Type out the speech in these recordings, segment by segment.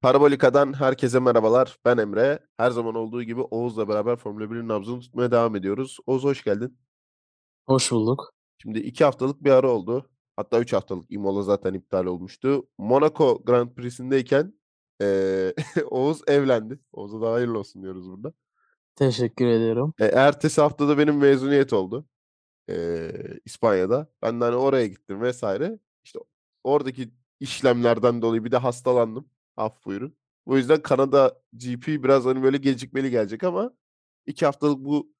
Parabolika'dan herkese merhabalar. Ben Emre. Her zaman olduğu gibi Oğuz'la beraber Formula 1'in nabzını tutmaya devam ediyoruz. Oğuz hoş geldin. Hoş bulduk. Şimdi iki haftalık bir ara oldu. Hatta üç haftalık. Imola zaten iptal olmuştu. Monaco Grand Prix'sindeyken eee Oğuz evlendi. Oğuz'a da hayırlı olsun diyoruz burada. Teşekkür ediyorum. E, ertesi haftada benim mezuniyet oldu. Eee, İspanya'da. Ben de hani oraya gittim vesaire. İşte oradaki işlemlerden dolayı bir de hastalandım. Af buyurun. O yüzden Kanada GP biraz hani böyle gecikmeli gelecek ama iki haftalık bu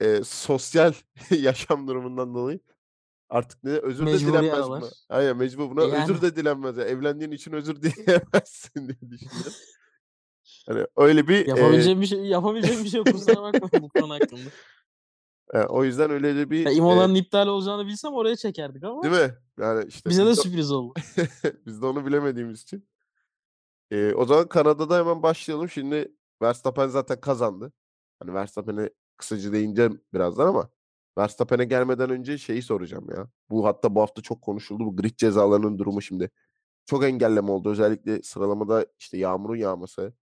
eee, sosyal yaşam durumundan dolayı artık ne özür de Mecburi dilenmez buna. Aynen mecbur buna E, özür yani. de dilenmez. ya. Evlendiğin için özür dileyemezsin diye düşünüyorum. Hani öyle bir eee Yapabileceğim bir şey yapabileceğim bir şey. Kusura bakma bu konu hakkında. eee, o yüzden öyle de bir Ya Imola'nın iptal olacağını bilsem oraya çekerdik ama Değil mi? Yani işte bize de biz de sürpriz oldu. biz de onu bilemediğimiz için. Eee, o zaman Kanada'da hemen başlayalım. Şimdi Verstappen zaten kazandı. Hani Verstappen'e kısaca değineceğim birazdan ama Verstappen'e gelmeden önce şeyi soracağım ya. Bu hatta bu hafta çok konuşuldu. Bu grid cezalarının durumu şimdi. Çok engelleme oldu. Özellikle sıralamada işte yağmurun yağması,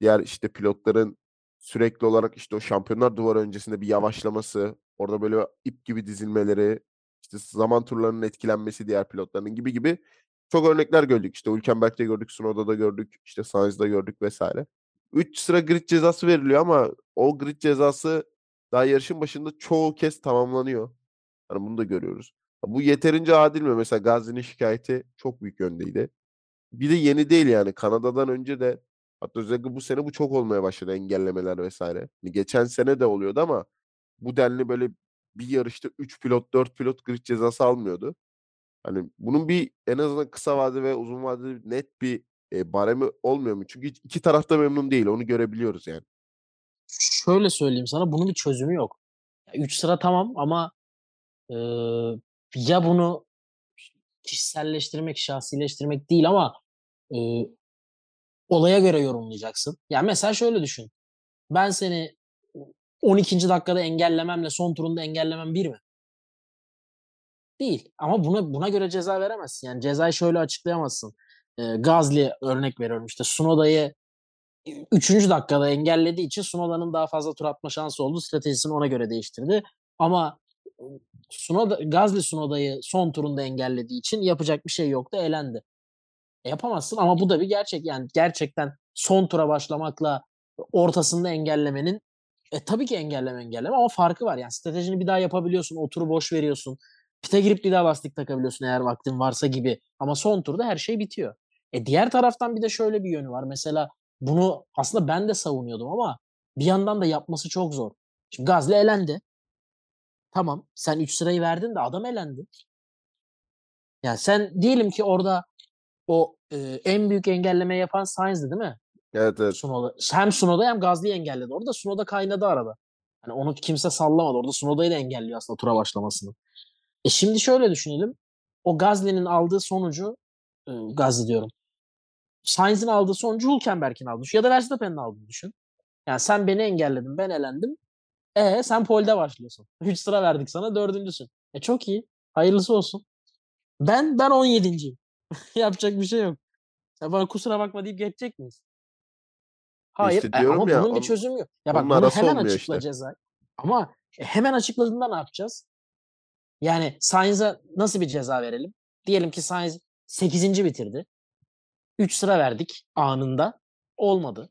diğer işte pilotların sürekli olarak işte o şampiyonlar duvarı öncesinde bir yavaşlaması, orada böyle ip gibi dizilmeleri, işte zaman turlarının etkilenmesi diğer pilotların gibi gibi çok örnekler gördük. İşte Hülkenberg'de gördük, Tsunoda'da gördük, işte Sainz'da gördük vesaire. 3 sıra grid cezası veriliyor ama o grid cezası daha yarışın başında çoğu kez tamamlanıyor. Hani bunu da görüyoruz. Bu yeterince adil mi? Mesela Gasly'nin şikayeti çok büyük yöndeydi. Bir de yeni değil yani. Kanada'dan önce de hatta özellikle bu sene bu çok olmaya başladı engellemeler vesaire. Hani geçen sene de oluyordu ama bu denli böyle bir yarışta 3 pilot, 4 pilot grid cezası almıyordu. Hani bunun bir en azından kısa vadede ve uzun vadede net bir eee, baremi olmuyor mu? Çünkü iki taraf da memnun değil. Onu görebiliyoruz yani. Şöyle söyleyeyim sana bunun bir çözümü yok. 3 sıra tamam ama eee, ya bunu kişiselleştirmek, şahsileştirmek değil ama eee, olaya göre yorumlayacaksın. Ya mesela şöyle düşün. Ben seni 12. dakikada engellememle son turunda engellemem bir mi? Değil. Ama buna buna göre ceza veremezsin. Yani cezayı şöyle açıklayamazsın. Eee, Gasly örnek veriyorum işte Tsunoda'yı 3. dakikada engellediği için Tsunoda'nın daha fazla tur atma şansı oldu. Stratejisini ona göre değiştirdi. Ama ııı, Tsunoda Gasly Tsunoda'yı son turunda engellediği için yapacak bir şey yoktu, elendi. E, yapamazsın ama bu da bir gerçek. Yani gerçekten son tura başlamakla ortasında engellemenin e, tabii ki engelleme engelleme ama farkı var. Yani stratejini bir daha yapabiliyorsun, o turu boş veriyorsun. Pite girip bir daha lastik takabiliyorsun eğer vaktin varsa gibi. Ama son turda her şey bitiyor. E, diğer taraftan bir de şöyle bir yönü var. Mesela bunu aslında ben de savunuyordum ama bir yandan da yapması çok zor. Şimdi Gasly elendi. Tamam, sen 3 sırayı verdin de adam elendi. Ya sen diyelim ki orada o, eee, en büyük engellemeyi yapan Sainz'di değil mi? Evet, evet. Tsunoda hem Tsunoda hem Gasly'yi engelledi. Orada Tsunoda kaynadı arada. Hani onu kimse sallamadı. Orada Tsunoda'yı da engelliyor aslında tura başlamasını. E, şimdi şöyle düşünelim. O Gasly'nin aldığı sonucu, ııı, Gasly diyorum, Sainz'in aldığı sonucu Hülkenberg'in düşün ya da Verstappen'in aldığını düşün. Yani sen beni engelledin, ben elendim. E, sen pole'de başlıyorsun. 3 sıra verdik sana, 4'üncüsün. E, çok iyi. Hayırlısı olsun. Ben ben 17'nciyim. Yapacak bir şey yok. Sen bana kusura bakma deyip geçecek miyiz? Hayır. İşte E, ama ya bunun bir çözümü yok. Ya bak bunu hemen açıkla işte. cezayı. Ama e, hemen açıkladığında ne yapacağız? Yani Sainz'a nasıl bir ceza verelim? Diyelim ki Sainz 8'inci bitirdi. 3 sıra verdik anında. Olmadı.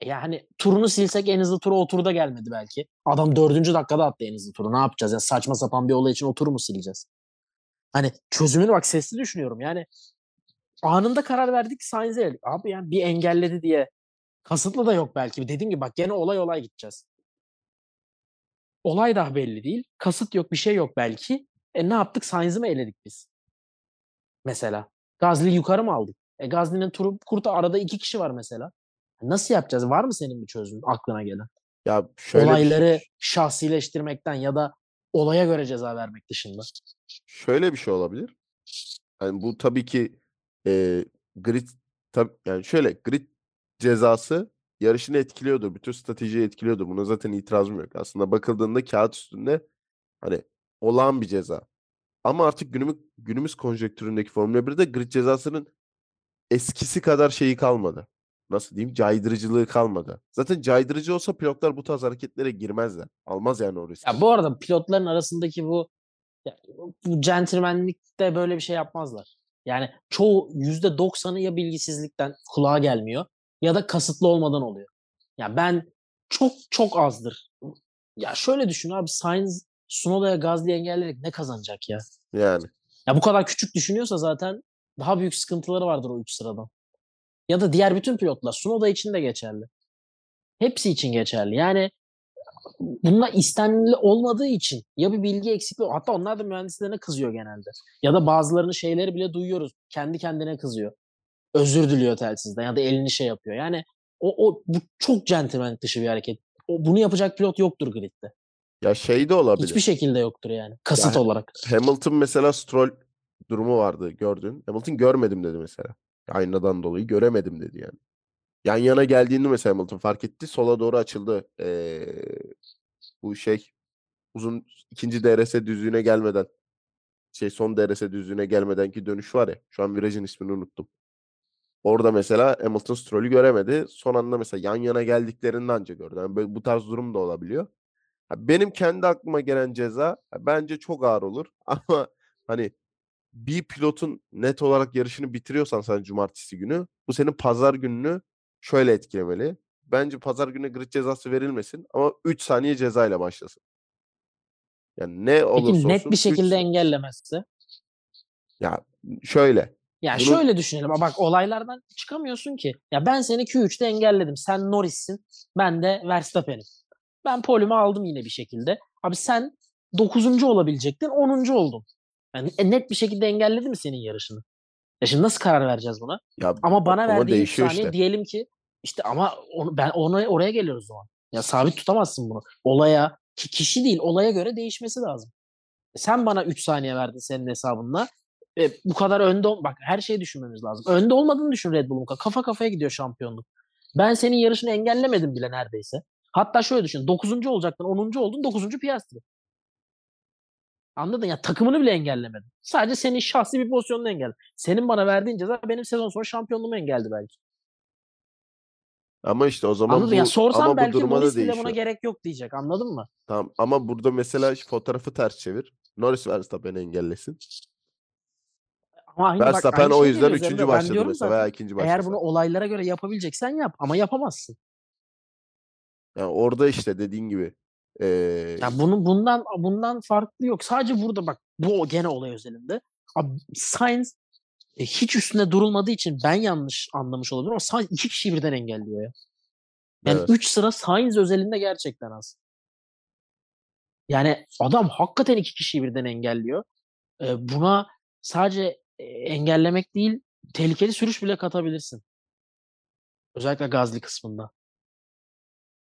E, yani turunu silsek en hızlı turu o turda gelmedi belki. Adam 4. dakikada attı en hızlı turu. Ne yapacağız? Yani saçma sapan bir olay için o mu sileceğiz? Hani çözümünü bak sesli düşünüyorum. Yani anında karar verdik Sainz'e. Abi yani bir engelledi diye kasıtlı da yok belki. Dediğim gibi bak gene olay olay gideceğiz. Olay daha belli değil. Kasıt yok, bir şey yok belki. E ne yaptık? Sainz'i mi eledik biz? Mesela. Gasly'yi yukarı mı aldık? E Gasly'nin turu kurta arada 2 kişi var mesela. Nasıl yapacağız? Var mı senin bir çözümün aklına gelen? Ya şöyle bir şey Olayları şahsileştirmekten ya da olaya göre ceza vermek dışında. şöyle bir şey olabilir. Yani bu tabii ki eee, grid tab yani şöyle grid cezası yarışını etkiliyordur. Bütün stratejiyi etkiliyordur. Buna zaten itirazım yok. Aslında bakıldığında kağıt üstünde hani olağan bir ceza. Ama artık günümüz günümüz konjektüründeki Formula 1'de grid cezasının eskisi kadar şeyi kalmadı. nasıl diyeyim caydırıcılığı kalmadı. Zaten caydırıcı olsa pilotlar bu tarz hareketlere girmezler. Almaz yani o riski. Ya bu arada pilotların arasındaki bu ya, bu centilmenlikte böyle bir şey yapmazlar. Yani çoğu yüzde doksanı ya bilgisizlikten kulağa gelmiyor ya da kasıtlı olmadan oluyor. Ya ben çok çok azdır. Ya şöyle düşün abi Sainz Sunoda'ya Gazli'yi engelleyerek ne kazanacak ya? Yani. Ya bu kadar küçük düşünüyorsa zaten daha büyük sıkıntıları vardır o üç sıradan. Ya da diğer bütün pilotlar. Sunoda için de geçerli. Hepsi için geçerli. Yani bunlar istenli olmadığı için ya bir bilgi eksikliği hatta onlar da mühendislerine kızıyor genelde. Ya da bazılarının şeyleri bile duyuyoruz. Kendi kendine kızıyor. Özür diliyor telsizden ya da elini şey yapıyor. Yani o, o bu çok centilmen dışı bir hareket. O, bunu yapacak pilot yoktur gridde. Ya şey de olabilir. Hiçbir şekilde yoktur yani. Kasıt Ya- olarak. Hamilton mesela Stroll durumu vardı gördün. Hamilton görmedim dedi mesela. Aynadan dolayı göremedim dedi yani. Yan yana geldiğinde mesela Hamilton fark etti. Sola doğru açıldı. Ee, bu şey uzun ikinci DRS düzlüğüne gelmeden şey son DRS düzlüğüne gelmedenki dönüş var ya. Şu an virajın ismini unuttum. Orada mesela Hamilton Stroll'ü göremedi. Son anda mesela yan yana geldiklerinde anca gördü. Yani böyle bu tarz durum da olabiliyor. Benim kendi aklıma gelen ceza bence çok ağır olur. Ama hani bir pilotun net olarak yarışını bitiriyorsan sen cumartesi günü bu senin pazar gününü şöyle etkilemeli. Bence pazar günü grid cezası verilmesin ama 3 saniye cezayla başlasın. Yani ne olursa Peki net olsun bir üç- şekilde engellemezse? ya şöyle Ya Bunu- şöyle düşünelim. Bak olaylardan çıkamıyorsun ki. Ya ben seni Q3'te engelledim. Sen Norris'sin. Ben de Verstappen'im. Ben polümü aldım yine bir şekilde. Abi sen 9. olabilecektin. 10. oldun. Yani e, net bir şekilde engelledi mi senin yarışını? Ya şimdi nasıl karar vereceğiz buna? ya Ama bana verdiği 3 değişiyor saniye işte. diyelim ki işte ama onu, ben ona oraya geliyoruz o zaman. Ya sabit tutamazsın bunu. Olaya ki kişi değil olaya göre değişmesi lazım. E, Sen bana 3 saniye verdin senin hesabınla. E, bu kadar önde bak her şeyi düşünmemiz lazım. Önde olmadığını düşün Red Bull'un. Kafa kafaya gidiyor şampiyonluk. Ben senin yarışını engellemedim bile neredeyse. Hatta şöyle düşün. 9. olacaktın 10. oldun 9. Piastri. Anladın ya takımını bile engellemedin. Sadece senin şahsi bir pozisyonunu engelledin. Senin bana verdiğin ceza benim sezon sonu şampiyonluğumu engelledi belki. Ama işte o zaman Anladın bu ya sorsam ama bu belki duruma da değişiyor. buna gerek yok diyecek. Anladın mı? Tamam ama burada mesela fotoğrafı ters çevir. Norris Verstappen'i engellesin. Ama bak, Verstappen aynı o şeye yüzden üçüncü başladı mesela zaten, veya ikinci başladı. Eğer bunu olaylara göre yapabileceksen yap ama yapamazsın. Yani orada işte dediğin gibi eee, Ya bunun bundan bundan farklı yok. Sadece burada bak bu gene olay özelinde. Abi Sainz e, hiç üstüne durulmadığı için ben yanlış anlamış olabilirim ama Sainz iki kişiyi birden engelliyor ya. Yani evet. 3 sıra Sainz özelinde gerçekten az. Yani adam hakikaten iki kişiyi birden engelliyor. Ee, buna sadece e, engellemek değil, tehlikeli sürüş bile katabilirsin. Özellikle Gazli kısmında.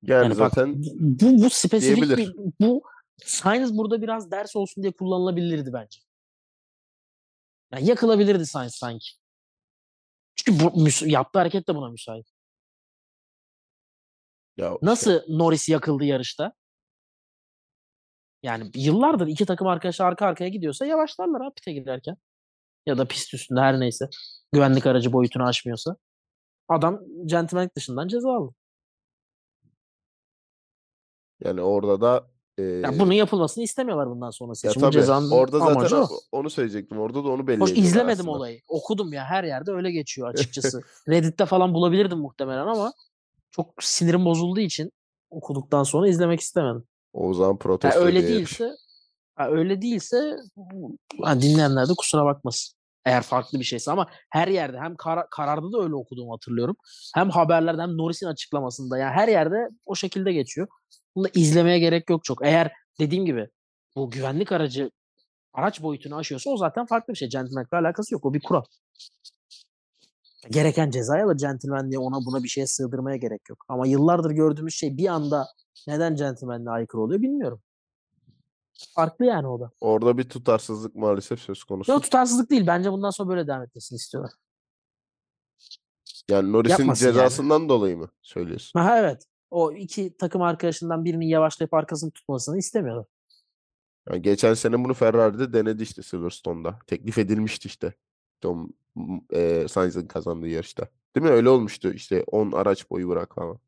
yani, Yani bak zaten bu, bu spesifik bir, bu Sainz burada biraz ders olsun diye kullanılabilirdi bence. Yani yakılabilirdi Sainz sanki. Çünkü bu yaptığı hareket de buna müsait. ya işte Nasıl Norris yakıldı yarışta? Yani yıllardır iki takım arkadaşı arka arkaya gidiyorsa yavaşlarlar abi pite girerken. Ya da pist üstünde her neyse. Güvenlik aracı boyutunu aşmıyorsa. Adam centilmenlik dışından ceza aldı. yani orada da eee, Yani bunun yapılmasını istemiyorlar bundan sonrası ya tabii cezanın orada zaten amacı o. onu söyleyecektim. Orada da onu belli Hoş izlemedim aslında. olayı. Okudum ya her yerde öyle geçiyor açıkçası. Reddit'te falan bulabilirdim muhtemelen ama çok sinirim bozulduğu için okuduktan sonra izlemek istemedim. O zaman protesto öyle diye değilse öyle değilse ha, dinleyenler de kusura bakmasın. Eğer farklı bir şeyse ama her yerde hem kara- kararda da öyle okuduğumu hatırlıyorum. Hem haberlerde hem Norris'in açıklamasında yani her yerde o şekilde geçiyor. Bunu da izlemeye gerek yok çok. Eğer dediğim gibi bu güvenlik aracı araç boyutunu aşıyorsa o zaten farklı bir şey. Gentleman'la alakası yok. O bir kural. Gereken cezayı alır gentleman diye ona buna bir şeye sığdırmaya gerek yok. Ama yıllardır gördüğümüz şey bir anda neden gentleman'le aykırı oluyor bilmiyorum. Farklı yani o da. Orada bir tutarsızlık maalesef söz konusu. Yok tutarsızlık değil. Bence bundan sonra böyle devam etmesini istiyorlar. Yani Norris'in Yapmasın cezasından dolayı mı söylüyorsun? Aha evet. O iki takım arkadaşından birinin yavaşlayıp arkasını tutmasını istemiyorlar. Yani geçen sene bunu Ferrari'de denedi işte Silverstone'da. Teklif edilmişti işte. Tom e, Sainz'ın kazandığı yarışta. Değil mi? Öyle olmuştu. İşte 10 araç boyu bırak falan.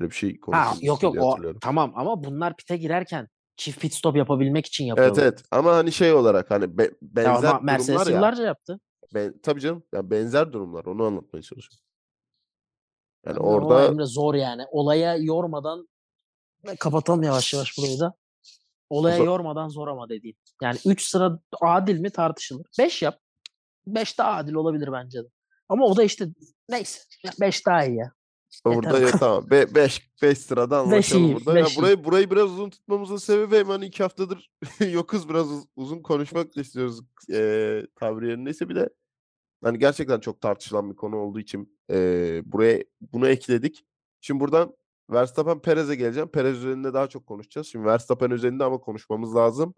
Öyle bir şey Ha konuşulmuştu yok yok diye o hatırlıyorum. tamam ama bunlar pite girerken çift pit stop yapabilmek için Evet yapıyorlar. evet ama hani şey olarak hani be- Ya benzer ama durumlar Mercedes ya. yıllarca yaptı. Ben, tabii canım. Ya benzer durumlar. Onu anlatmaya çalışıyorum. Yani ama orada Emre zor yani. Olaya yormadan kapatalım yavaş yavaş burayı da. Olaya za- yormadan zor ama dediğin. Yani 3 sıra adil mi tartışılır. 5 yap. 5 daha adil olabilir bence de. Ama o da işte neyse. 5 daha iyi ya. Burada Yeter. ya, tamam. 5 5 sırada anlaşalım iyi, burada. Beş iyi. burayı burayı biraz uzun tutmamızın sebebi hemen iki haftadır yokuz biraz uz- uzun konuşmak istiyoruz eee tabiri yerindeyse bir de hani gerçekten çok tartışılan bir konu olduğu için eee, buraya bunu ekledik. Şimdi buradan Verstappen Perez'e geleceğim. Perez üzerinde daha çok konuşacağız. Şimdi Verstappen üzerinde ama konuşmamız lazım.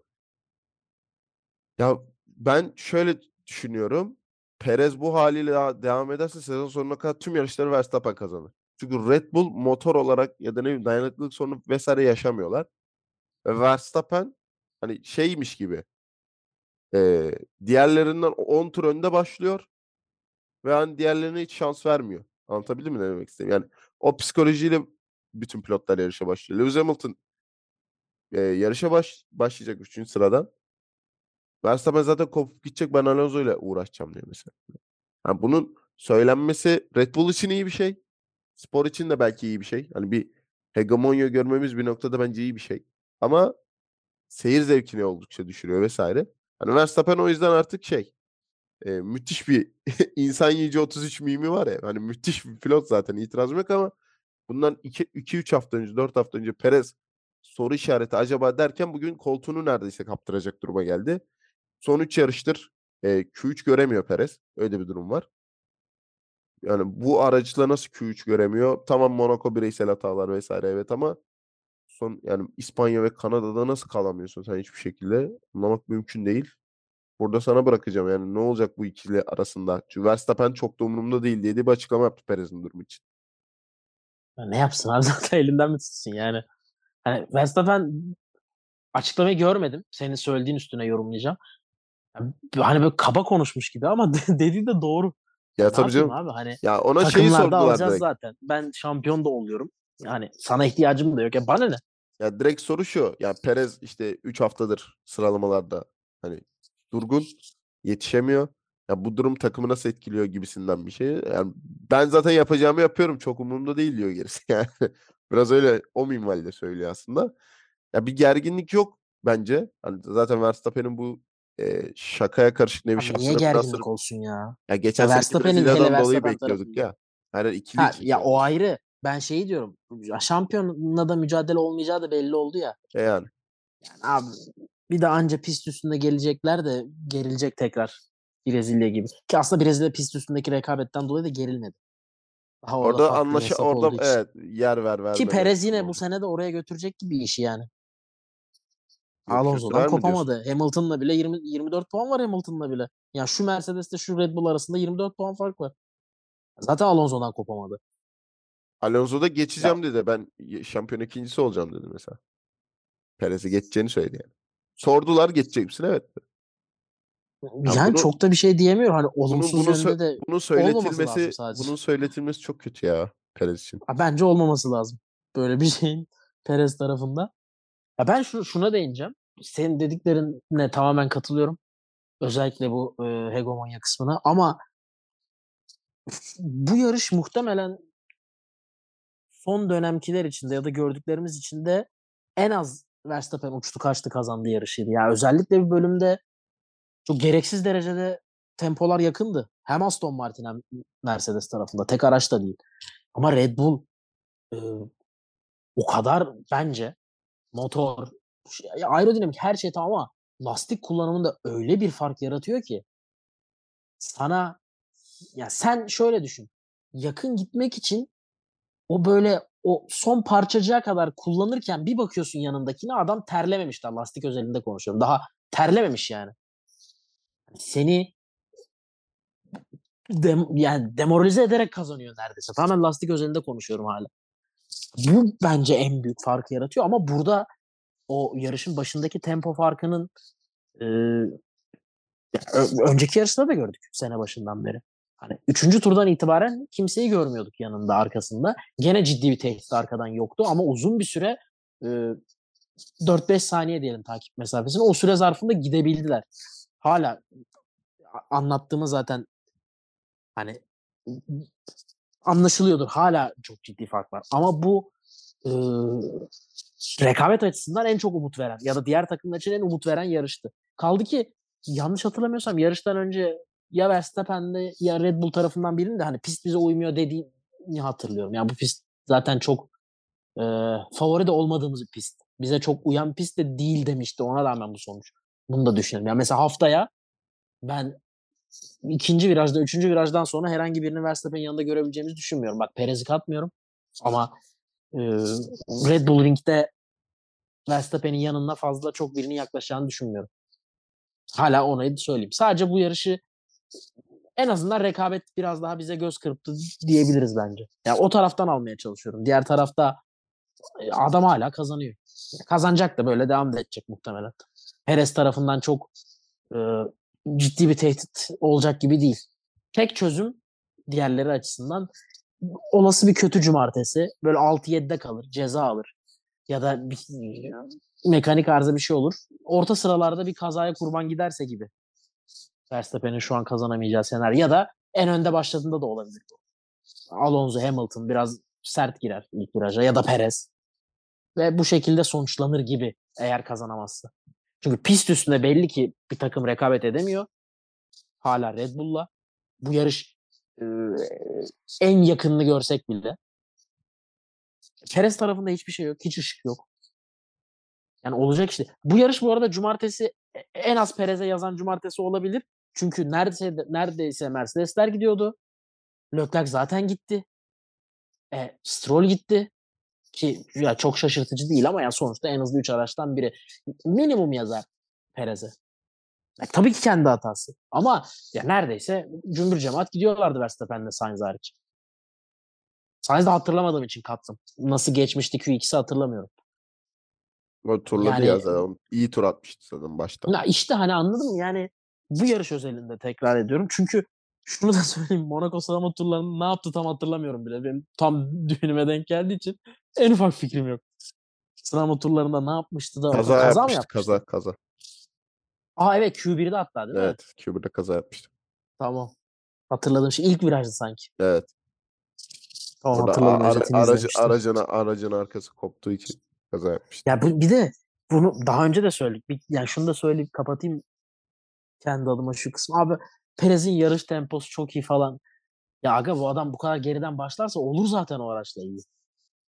Ya ben şöyle düşünüyorum. Perez bu haliyle devam ederse sezon sonuna kadar tüm yarışları Verstappen kazanır. Çünkü Red Bull motor olarak ya da ne bileyim dayanıklılık sorunu vesaire yaşamıyorlar. Ve Verstappen hani şeymiş gibi eee, diğerlerinden 10 tur önde başlıyor ve hani diğerlerine hiç şans vermiyor. Anlatabildim mi ne demek istediğimi? Yani o psikolojiyle bütün pilotlar yarışa başlıyor. Lewis Hamilton eee, yarışa baş, başlayacak 3. sıradan. Verstappen zaten kopup gidecek ben Alonso ile uğraşacağım diyor mesela. Ha, bunun söylenmesi Red Bull için iyi bir şey. Spor için de belki iyi bir şey. Hani bir hegemonya görmemiz bir noktada bence iyi bir şey. Ama seyir zevkini oldukça düşürüyor vesaire. Hani Verstappen o yüzden artık şey e, müthiş bir insan yiyici 33 mimi var ya. Hani müthiş bir pilot zaten itirazım yok ama bundan 2-3 hafta önce 4 hafta önce Perez soru işareti acaba derken bugün koltuğunu neredeyse kaptıracak duruma geldi. Son 3 yarıştır e, Q3 göremiyor Perez. Öyle bir durum var. Yani bu araçla nasıl Q3 göremiyor? Tamam Monaco bireysel hatalar vesaire evet ama son yani İspanya ve Kanada'da nasıl kalamıyorsun sen hiçbir şekilde? Anlamak mümkün değil. Burada sana bırakacağım yani ne olacak bu ikili arasında? Çünkü Verstappen çok da umurumda değil diye bir açıklama yaptı Perez'in durumu için. Ya ne yapsın abi zaten elinden mi tutsun yani. Hani Verstappen açıklamayı görmedim. Senin söylediğin üstüne yorumlayacağım. Yani hani böyle kaba konuşmuş gibi ama dediği de doğru. Ya tabii canım. abi hani Ya ona şeyi sordular direkt. zaten. Ben şampiyon da oluyorum. Yani sana ihtiyacım da yok. Ya bana ne? Ya direkt soru şu. Ya Perez işte 3 haftadır sıralamalarda hani durgun, yetişemiyor. Ya bu durum takımı nasıl etkiliyor gibisinden bir şey. Yani ben zaten yapacağımı yapıyorum. Çok umurumda değil diyor gerisi. Yani biraz öyle o minvalde söylüyor aslında. Ya bir gerginlik yok bence. Hani zaten Verstappen'in bu e, şakaya karışık nevi Abi niye şahsına gerginlik transferi. olsun ya? Ya geçen Ya hele Brezilya'dan dolayı bekliyorduk ya. Hani ikili Ha, için ya o yani. ayrı. Ben şeyi diyorum. Şampiyonla da mücadele olmayacağı da belli oldu ya. E yani. Yani abi bir de anca pist üstünde gelecekler de gerilecek tekrar. Brezilya gibi. Ki aslında Brezilya pist üstündeki rekabetten dolayı da gerilmedi. Daha orada, Orada bir anlaşa orada evet yer ver vermeme Ki Perez yine bu sene de oraya götürecek gibi işi yani. Alonso'dan kopamadı. Hamilton'la bile 20, 24 puan var Hamilton'la bile. Yani şu Mercedes'te şu Red Bull arasında 24 puan fark var. Zaten Alonso'dan kopamadı. Alonso da Ya, geçeceğim dedi. Ben şampiyon ikincisi olacağım dedi mesela. Perez'e geçeceğini söyledi yani. Sordular geçecek misin? Evet. Ya yani bunu çok da bir şey diyemiyor. Hani bunu olumsuz bunu yönde de bunu söyletilmesi bunun söyletilmesi çok kötü ya Perez için. Ha, Bence olmaması lazım. Böyle bir şeyin Perez tarafında. Ya ben şu, şuna değineceğim. Senin dediklerine tamamen katılıyorum. Özellikle bu e, hegemonya kısmına. Ama bu yarış muhtemelen son dönemkiler içinde ya da gördüklerimiz içinde en az Verstappen uçtu kaçtı kazandığı yarışıydı. Ya özellikle bir bölümde çok gereksiz derecede tempolar yakındı. Hem Aston Martin hem Mercedes tarafında. Tek araç da değil. Ama Red Bull e, o kadar bence motor, ya aerodinamik her şey tamam ama lastik kullanımında öyle bir fark yaratıyor ki sana ya sen şöyle düşün. Yakın gitmek için o böyle o son parçacığa kadar kullanırken bir bakıyorsun yanındakine adam terlememiş daha lastik özelinde konuşuyorum. Daha terlememiş yani. Seni dem, yani demoralize ederek kazanıyor neredeyse. Tamamen lastik özelinde konuşuyorum hala. Bu bence en büyük farkı yaratıyor ama burada o yarışın başındaki tempo farkının e, önceki yarışta da gördük sene başından beri. Hani üçüncü turdan itibaren kimseyi görmüyorduk yanında arkasında. Gene ciddi bir tehdit arkadan yoktu ama uzun bir süre e, 4-5 saniye diyelim takip mesafesini. O süre zarfında gidebildiler. Hala a- anlattığımı zaten hani anlaşılıyordur. Hala çok ciddi fark var. Ama bu rekabet açısından en çok umut veren ya da diğer takımlar için en umut veren yarıştı. Kaldı ki yanlış hatırlamıyorsam yarıştan önce ya Verstappen'de ya Red Bull tarafından birinin de hani pist bize uymuyor dediğini hatırlıyorum. Yani bu pist zaten çok e, favori de olmadığımız bir pist. Bize çok uyan pist de değil demişti. Ona rağmen bu sonuç. Bunu da düşünelim. Yani mesela haftaya ben ikinci virajda, üçüncü virajdan sonra herhangi birini Verstappen'in yanında görebileceğimizi düşünmüyorum. Bak Perez'i katmıyorum. Ama e, Red Bull Ring'de Verstappen'in yanına fazla çok birinin yaklaşacağını düşünmüyorum. Hala onu söyleyeyim. Sadece bu yarışı en azından rekabet biraz daha bize göz kırptı diyebiliriz bence. Yani o taraftan almaya çalışıyorum. Diğer tarafta e, adam hala kazanıyor. Kazanacak da böyle devam da edecek muhtemelen. Perez tarafından çok e, ciddi bir tehdit olacak gibi değil. Tek çözüm diğerleri açısından olası bir kötü cumartesi böyle 6-7'de kalır, ceza alır ya da bir mekanik arıza bir şey olur. Orta sıralarda bir kazaya kurban giderse gibi. Verstappen'in şu an kazanamayacağı senaryo ya da en önde başladığında da olabilir. Alonso, Hamilton biraz sert girer ilk viraja ya da Perez. Ve bu şekilde sonuçlanır gibi eğer kazanamazsa. Çünkü pist üstünde belli ki bir takım rekabet edemiyor. Hala Red Bull'la. Bu yarış en yakınını görsek bile. Perez tarafında hiçbir şey yok. Hiç ışık yok. Yani olacak işte. Bu yarış bu arada cumartesi e- en az Perez'e yazan cumartesi olabilir. Çünkü neredeyse neredeyse Mercedesler gidiyordu. Leclerc zaten gitti. E, Stroll gitti. Ki ya çok şaşırtıcı değil ama ya sonuçta en hızlı 3 araçtan biri. Minimum yazar Perez'e. Ya tabii ki kendi hatası. Ama ya neredeyse cümbür cemaat gidiyorlardı Verstappen'le Sainz hariç. Sainz'ı hatırlamadığım için kattım. Nasıl geçmişti Q2'si hatırlamıyorum. O turladı Yani- ya zaten. İyi tur atmıştı zaten başta. Ya işte hani anladın mı? Yani bu yarış özelinde tekrar ediyorum. Çünkü şunu da söyleyeyim. Monaco sıralama turlarında ne yaptı tam hatırlamıyorum bile. Benim tam düğünüme denk geldiği için en ufak fikrim yok. Sıralama turlarında ne yapmıştı da Kaza, mı yapmıştı. yapmıştı? Kaza kaza. Aa evet Q1'de hatta değil mi? Evet. Q1'de kaza yapmıştı. Tamam. Hatırladığım şey ilk virajdı sanki. Evet. Tamam Orada hatırladım. ara- aracı, aracın, aracın arkası koptuğu için kaza yapmıştı. Ya bu, bir de bunu daha önce de söyledik. Bir, yani şunu da söyleyip kapatayım kendi adıma şu kısmı. Abi Perez'in yarış temposu çok iyi falan. Ya aga bu adam bu kadar geriden başlarsa olur zaten o araçla iyi.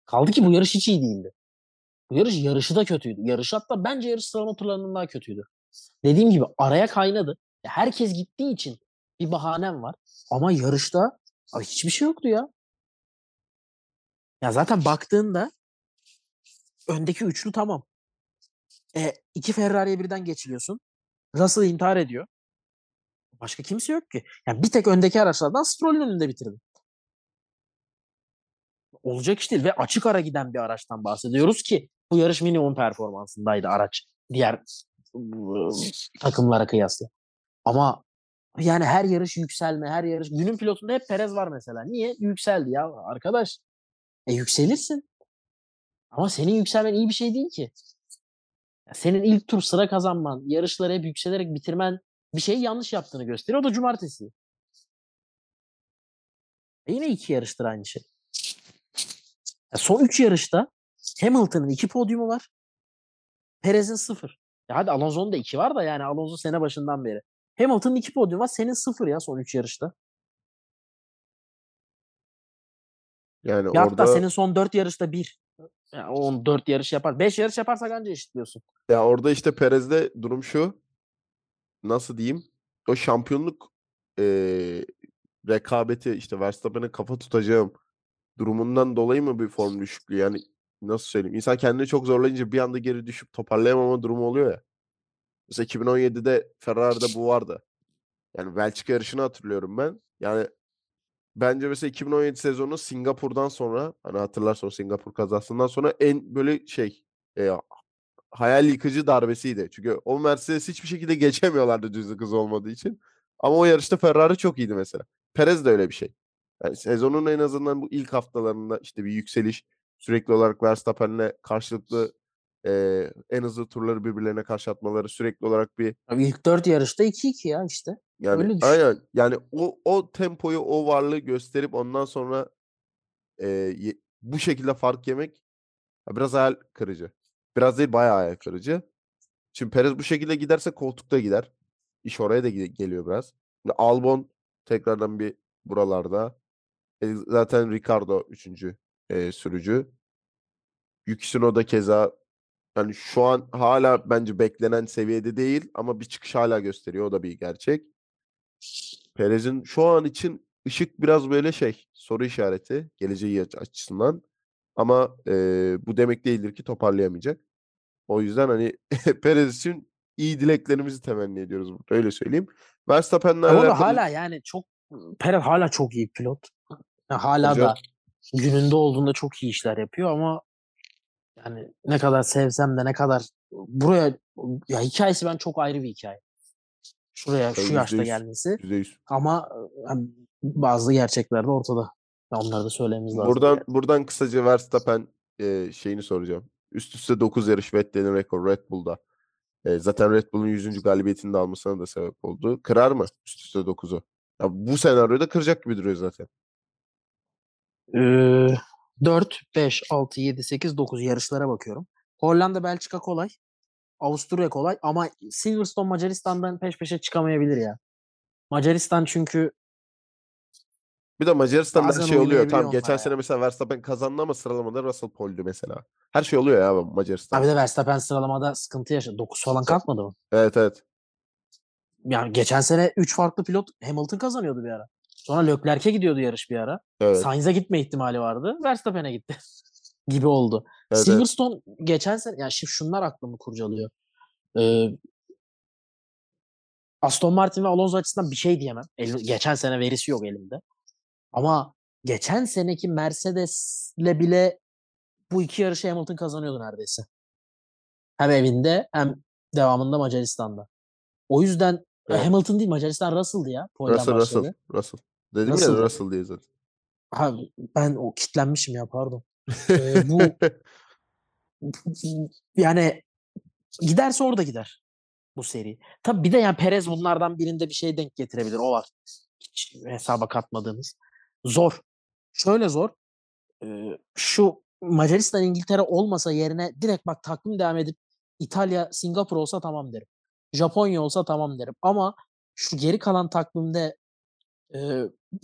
Kaldı ki bu yarış hiç iyi değildi. Bu yarış yarışı da kötüydü. Yarış hatta bence yarış sıralama turlarından daha kötüydü. Dediğim gibi araya kaynadı. Herkes gittiği için bir bahanem var. Ama yarışta abi hiçbir şey yoktu ya. Ya zaten baktığında öndeki üçlü tamam. E, iki Ferrari'ye birden geçiliyorsun. Russell intihar ediyor. Başka kimse yok ki. Yani bir tek öndeki araçlardan Stroll'ün önünde bitirdin. Olacak iş değil ve açık ara giden bir araçtan bahsediyoruz ki bu yarış minimum performansındaydı araç diğer takımlara kıyasla. Ama yani her yarış yükselme, her yarış günün pilotunda hep Perez var mesela. Niye? Yükseldi ya arkadaş. E yükselirsin. Ama senin yükselmen iyi bir şey değil ki. Senin ilk tur sıra kazanman, yarışları hep yükselerek bitirmen bir şeyi yanlış yaptığını gösteriyor. O da cumartesi. E yine iki yarıştır aynı şey. Ya son üç yarışta Hamilton'ın iki podyumu var. Perez'in sıfır. Ya hadi Alonso'nun da iki var da yani Alonso sene başından beri. Hamilton'ın iki podyumu var. Senin sıfır ya son üç yarışta. Yani Ya orada hatta senin son dört yarışta bir. Ya on dört yarış yapar. Beş yarış yaparsak anca eşitliyorsun. ya orada işte Perez'de durum şu. Nasıl diyeyim? O şampiyonluk eee, rekabeti işte Verstappen'e kafa tutacağım durumundan dolayı mı bir form düşüklüğü? Yani nasıl söyleyeyim? İnsan kendini çok zorlayınca bir anda geri düşüp toparlayamama durumu oluyor ya. Mesela 2017'de Ferrari'de bu vardı. Yani Belçika yarışını hatırlıyorum ben. Yani bence mesela 2017 sezonu Singapur'dan sonra hani hatırlarsan Singapur kazasından sonra en böyle şey e, hayal yıkıcı darbesiydi. Çünkü o Mercedes hiçbir şekilde geçemiyorlardı düz hız olmadığı için. Ama o yarışta Ferrari çok iyiydi mesela. Perez de öyle bir şey. Yani sezonun en azından bu ilk haftalarında işte bir yükseliş sürekli olarak Verstappen'le karşılıklı eee, en hızlı turları birbirlerine karşı atmaları sürekli olarak bir Abi ilk dört yarışta 2-2 ya işte. yani Öyle düşün. aynen yani o o tempoyu o varlığı gösterip ondan sonra ye- bu şekilde fark yemek biraz hayal kırıcı. Biraz değil bayağı hayal kırıcı. Şimdi Perez bu şekilde giderse koltukta gider. İş oraya da geliyor biraz. Şimdi Albon tekrardan bir buralarda. E, zaten Ricardo üçüncü e, sürücü. Yuki Tsunoda keza yani şu an hala bence beklenen seviyede değil ama bir çıkış hala gösteriyor. O da bir gerçek. Perez'in şu an için ışık biraz böyle şey soru işareti geleceği aç- açısından. Ama e, bu demek değildir ki toparlayamayacak. O yüzden hani Perez için iyi dileklerimizi temenni ediyoruz burada. Öyle söyleyeyim. Verstappen'le alakalı hala yani çok Perez hala çok iyi pilot. Hala Hocam. da gününde olduğunda çok iyi işler yapıyor ama yani ne kadar sevsem de ne kadar buraya ya hikayesi ben çok ayrı bir hikaye. Şuraya Tabii şu yaşta %100. gelmesi %100. ama yani bazı gerçekler de ortada. Onları da söylememiz lazım. Buradan yani. buradan kısaca Verstappen e, şeyini soracağım. Üst üste 9 yarış Vettel'in rekoru Red Bull'da. E, zaten Red Bull'un 100. galibiyetini de almasına da sebep oldu. Kırar mı üst üste 9'u? Ya bu senaryoda kıracak gibi duruyor zaten. Ee, 4, 5, 6, 7, 8, 9 yarışlara bakıyorum. Hollanda, Belçika kolay. Avusturya kolay ama Silverstone Macaristan'dan peş peşe çıkamayabilir ya. Macaristan çünkü Bir de Macaristan'da her şey oluyor. Tamam geçen sene mesela Verstappen kazandı ama sıralamada Russell pole'du mesela. Her şey oluyor ya abi Macaristan'da. de Verstappen sıralamada sıkıntı yaşadı. 9 falan kalkmadı mı? Evet evet. Yani geçen sene 3 farklı pilot Hamilton kazanıyordu bir ara. Sonra Leclerc'e gidiyordu yarış bir ara. Evet. Sainz'e gitme ihtimali vardı. Verstappen'e gitti. gibi oldu. Evet, evet. Silverstone geçen sene yani şimdi şunlar aklımı kurcalıyor. Ee, Aston Martin ve Alonso açısından bir şey diyemem. El- geçen sene verisi yok elimde. Ama geçen seneki Mercedes'le bile bu iki yarışı Hamilton kazanıyordu neredeyse. Hem evinde hem devamında Macaristan'da. O yüzden e, Evet. Hamilton değil Macaristan Russell'dı ya. Russell başladı. Russell. Russell. Dedim Russell. ya Russell diye zaten. Ha, ben o kitlenmişim ya pardon. Ee, bu yani giderse orada gider bu seri. Tabii bir de yani Perez bunlardan birinde bir şey denk getirebilir. O var. Hiç hesaba katmadığımız. Zor. Şöyle zor. Ee, şu Macaristan İngiltere olmasa yerine direkt bak takvim devam edip İtalya Singapur olsa tamam derim. Japonya olsa tamam derim. Ama şu geri kalan takvimde e,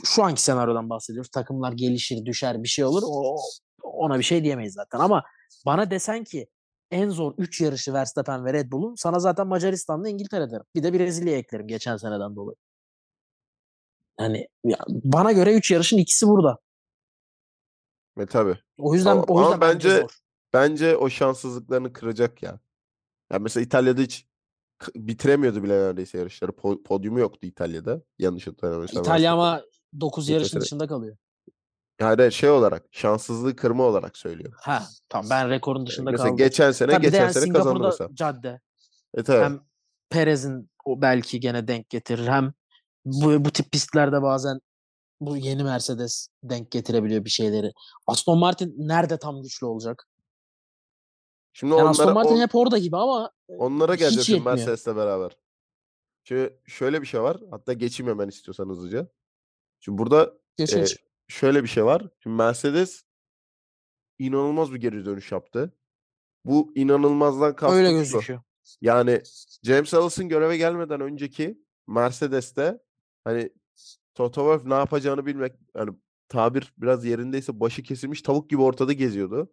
şu anki senaryodan bahsediyoruz. Takımlar gelişir, düşer, bir şey olur. O, ona bir şey diyemeyiz zaten. Ama bana desen ki en zor 3 yarışı Verstappen ve Red Bull'un sana zaten Macaristan'la İngiltere derim. Bir de Brezilya eklerim geçen seneden dolayı. Yani ya, bana göre 3 yarışın ikisi burada. E tabii. O yüzden Ama- o yüzden ama bence, bence- zor. Bence o şanssızlıklarını kıracak ya. Ya mesela İtalya'da hiç bitiremiyordu bile neredeyse yarışları. Po- podyumu yoktu İtalya'da. Yanlış hatırlamıyorsam. İtalya ama 9 yarışın dışında kalıyor. Yani şey olarak şanssızlığı kırma olarak söylüyorum. Ha tamam ben rekorun dışında mesela kaldım. geçen sene Tabii geçen yani sene kazandı mesela. cadde. E tabii. Hem Perez'in o belki gene denk getirir hem bu, bu tip pistlerde bazen bu yeni Mercedes denk getirebiliyor bir şeyleri. Aston Martin nerede tam güçlü olacak? Şimdi Yani onlara, Aston Martin on- hep orada gibi ama e, onlara geleceğiz. Mercedes'le beraber. Şimdi şöyle bir şey var. Hatta geçeyim hemen istiyorsan hızlıca. Şimdi burada e, şöyle bir şey var. Şimdi Mercedes inanılmaz bir geri dönüş yaptı. Bu inanılmazdan kastım Öyle gözüküyor. Yani James Allison göreve gelmeden önceki Mercedes'te hani Toto Wolff ne yapacağını bilmek yani tabir biraz yerindeyse başı kesilmiş tavuk gibi ortada geziyordu.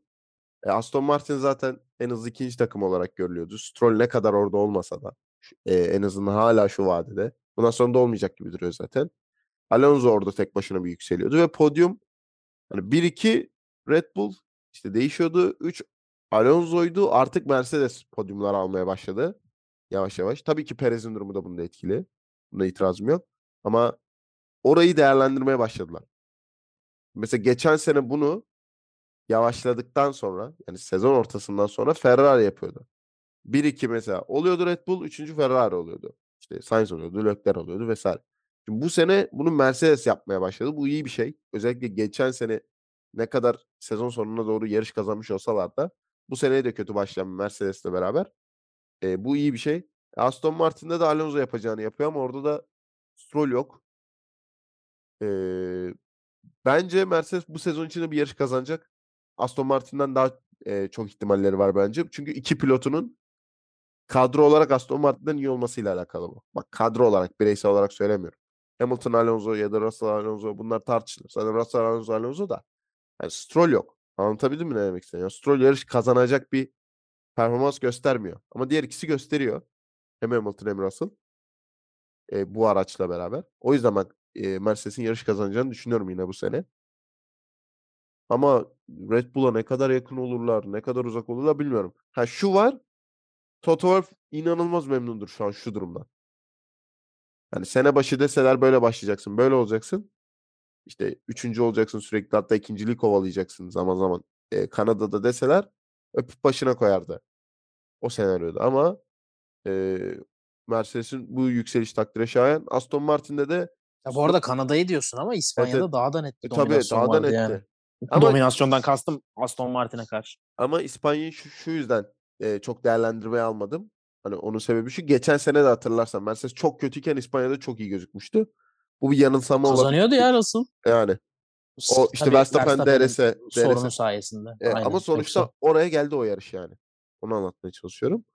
E, Aston Martin zaten en hızlı ikinci takım olarak görülüyordu. Stroll ne kadar orada olmasa da e, en azından hala şu vadede. Bundan sonra da olmayacak gibi duruyor zaten. Alonso orada tek başına bir yükseliyordu ve podyum hani 1-2 Red Bull işte değişiyordu. 3 Alonso'ydu. Artık Mercedes podyumlar almaya başladı. Yavaş yavaş. Tabii ki Perez'in durumu da bunda etkili. Bunda itirazım yok. Ama orayı değerlendirmeye başladılar. Mesela geçen sene bunu yavaşladıktan sonra yani sezon ortasından sonra Ferrari yapıyordu. 1-2 mesela oluyordu Red Bull, 3. Ferrari oluyordu. İşte Sainz oluyordu, Leclerc oluyordu vs. Şimdi bu sene bunu Mercedes yapmaya başladı. Bu iyi bir şey. Özellikle geçen sene ne kadar sezon sonuna doğru yarış kazanmış olsalar da bu seneye de kötü başlayan Mercedes'le beraber eee, bu iyi bir şey. Aston Martin'de de Alonso yapacağını yapıyor ama orada da Stroll yok. Eee, bence Mercedes bu sezon içinde bir yarış kazanacak. Aston Martin'den daha, eee, çok ihtimalleri var bence. Çünkü 2 pilotunun kadro olarak Aston Martin'den iyi olmasıyla alakalı bu. Bak kadro olarak, bireysel olarak söylemiyorum. Hamilton, Alonso ya da Russell, Alonso bunlar tartışılır. Zaten Russell, Alonso, Alonso da yani Stroll yok. Anlatabildim mi ne demek istediğimi? Yani Stroll yarış kazanacak bir performans göstermiyor. Ama diğer ikisi gösteriyor. Hem Hamilton hem Russell. Eee, bu araçla beraber. O yüzden ben, eee, Mercedes'in yarış kazanacağını düşünüyorum yine bu sene. Ama Red Bull'a ne kadar yakın olurlar, ne kadar uzak olurlar bilmiyorum. Ha şu var, Toto Wolff inanılmaz memnundur şu an şu durumdan. Yani sene başı deseler böyle başlayacaksın, böyle olacaksın. İşte 3. olacaksın sürekli hatta 2'nciliği kovalayacaksın zaman zaman. Eee, Kanada'da deseler öpüp başına koyardı. O senaryoda ama, eee, Mercedes'in bu yükseliş takdire şayan. Aston Martin'de de Ya bu arada Kanada'yı diyorsun ama İspanya'da evet. daha da net E bir tabii daha da vardı yani. netti. Ama Dominasyondan kastım Aston Martin'e karşı. Ama İspanya'yı şu şu yüzden, eee, çok değerlendirmeye almadım. Hani onun sebebi şu, geçen sene de hatırlarsan Mercedes çok kötüyken İspanya'da çok iyi gözükmüştü. Bu bir yanılsama Kazanıyordu olabilir. ya Russell. Yani. O işte tabii Verstappen Verstappen'in DRS sorunu DRS sayesinde. Eee, Aynen. ama sonuçta Yoksa oraya geldi o yarış yani. Onu anlatmaya çalışıyorum.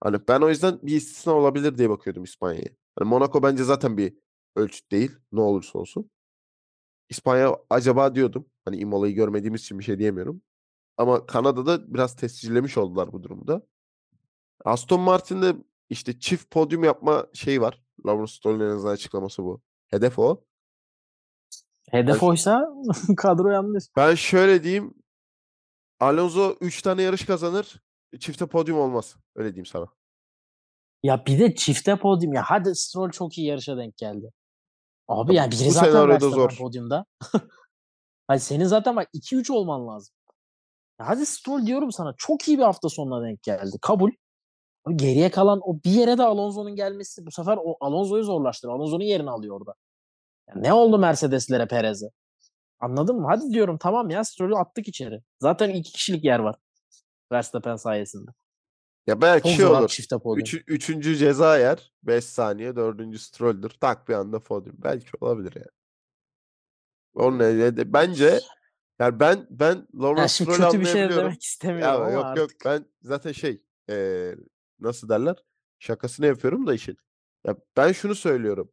Hani ben o yüzden bir istisna olabilir diye bakıyordum İspanya'ya. Hani Monaco bence zaten bir ölçüt değil, ne olursa olsun. İspanya acaba diyordum. Hani Imola'yı görmediğimiz için bir şey diyemiyorum. Ama Kanada'da biraz tescillemiş oldular bu durumda. Aston Martin'de işte çift podyum yapma şeyi var. Lawrence Stroll'ün en azından açıklaması bu. Hedef o. Ben hedef ş oysa kadro yanlış. Ben şöyle diyeyim. Alonso 3 tane yarış kazanır. Çifte podyum olmaz. Öyle diyeyim sana. Ya bir de çifte podyum ya hadi Stroll çok iyi yarışa denk geldi. Abi Ya yani biri bu zaten Verstappen zor. podyumda. Hani senin zaten bak 2-3 olman lazım. Ya hadi Stroll diyorum sana çok iyi bir hafta sonuna denk geldi. Kabul. Geriye kalan o bir yere de Alonso'nun gelmesi bu sefer o Alonso'yu zorlaştırıyor. Alonso'nun yerini alıyor orada. Ya ne oldu Mercedes'lere Perez'e? Anladın mı? Hadi diyorum tamam ya Stroll'ü attık içeri. Zaten iki kişilik yer var. Verstappen sayesinde. Ya belki Çok şey olur. Üç, üçüncü ceza yer. 5 saniye. Dördüncü Stroll'dür. Tak bir anda podyum. Belki olabilir yani. Onun ne- ne- bence yani ben ben Ya Lawrence Stroll'ü kötü bir şey de anlayabiliyorum. demek istemiyorum Ya ama yok yok artık. ben zaten şey eee, nasıl derler şakasını yapıyorum da işin. Ya ben şunu söylüyorum.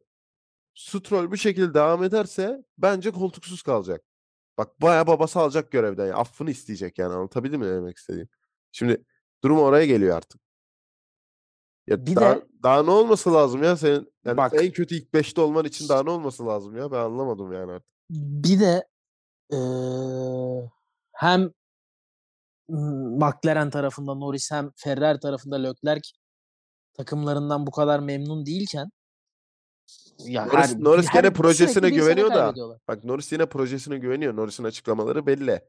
Stroll bu şekilde devam ederse bence koltuksuz kalacak. Bak bayağı babası alacak görevden. ya, Affını isteyecek yani anlatabildim mi ne demek istediğim? Şimdi durum oraya geliyor artık. Ya Bir daha, de daha ne olması lazım ya senin yani bak en kötü ilk 5'te olman için daha ne olması lazım ya ben anlamadım yani artık. bir de eee, hem McLaren tarafında Norris hem Ferrari tarafında Leclerc takımlarından bu kadar memnun değilken ya her Norris, Norris her gene projesine güveniyor da bak Norris yine projesine güveniyor. Norris'in açıklamaları belli.